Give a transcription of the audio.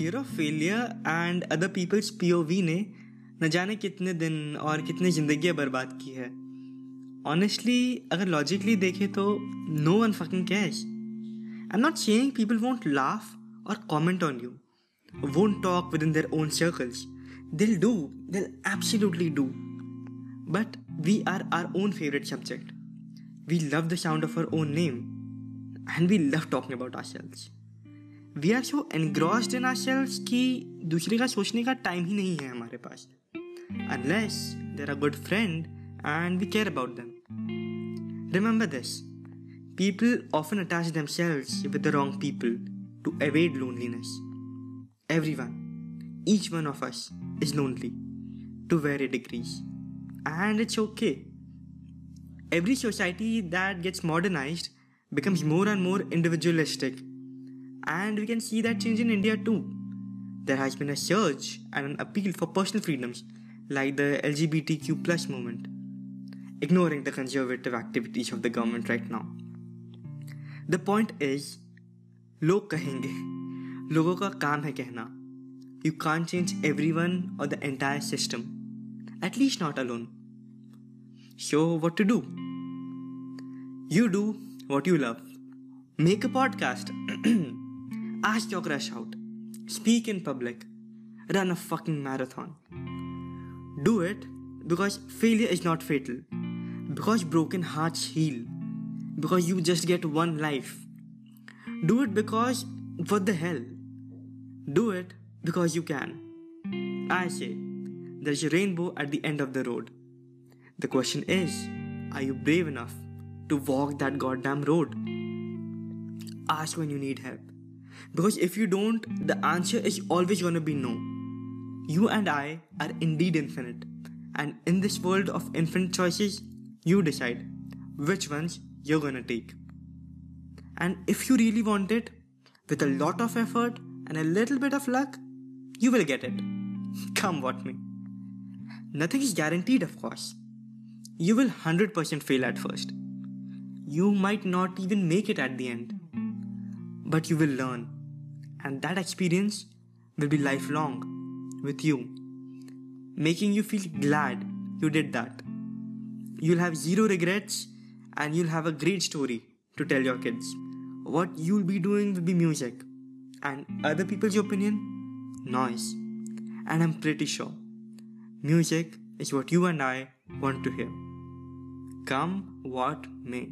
Fear of failure and other peoples POV ने न जाने कितने दिन और कितनी ज़िंदगी बर्बाद की है। ऑनेस्टली अगर लॉजिकली देखें तो no one fucking cares I am not saying people won't laugh or comment on you won't talk with in their own circles they'll do they'll absolutely do but we are our own favourite subject we love the sound of our own name and we love talking about our selves we are so engrossed in our selves कि दूसरे का सोचने का time ही नहीं है हमारे पास। Unless there are good friend and we care about them remember this people often attach them selves with the wrong people to avoid loneliness every one each one of us is lonely to very degrees and it's okay every society that gets modernized becomes more and more individualistic. and we can see that change in India too. There has been a surge and an appeal for personal freedoms like the LGBTQ plus movement, ignoring the conservative activities of the government right now. The point is, लोग कहेंगे लोगों का काम है कहना You can't change everyone or the entire system, at least not alone. So, what to do? You do what you love. Make a podcast. Ask your crush out. Speak in public. Run a fucking marathon. Do it because failure is not fatal. Because broken hearts heal. Because you just get one life. Do it because what the hell? Do it because you can. I say, there's a rainbow at the end of the road. The question is, are you brave enough to walk that goddamn road? Ask when you need help. Because if you don't, the answer is always gonna be no. You and I are indeed infinite. And in this world of infinite choices, you decide which ones you're gonna take. And if you really want it, with a lot of effort and a little bit of luck, you will get it. Come what may. Nothing is guaranteed, of course. You will 100% fail at first. You might not even make it at the end but you will learn. And that experience will be lifelong with you, making you feel glad you did that. You'll have zero regrets and you'll have a great story to tell your kids. What you'll be doing will be music, and other people's opinion, noise. And I'm pretty sure music is what you and I want to hear. Come what may.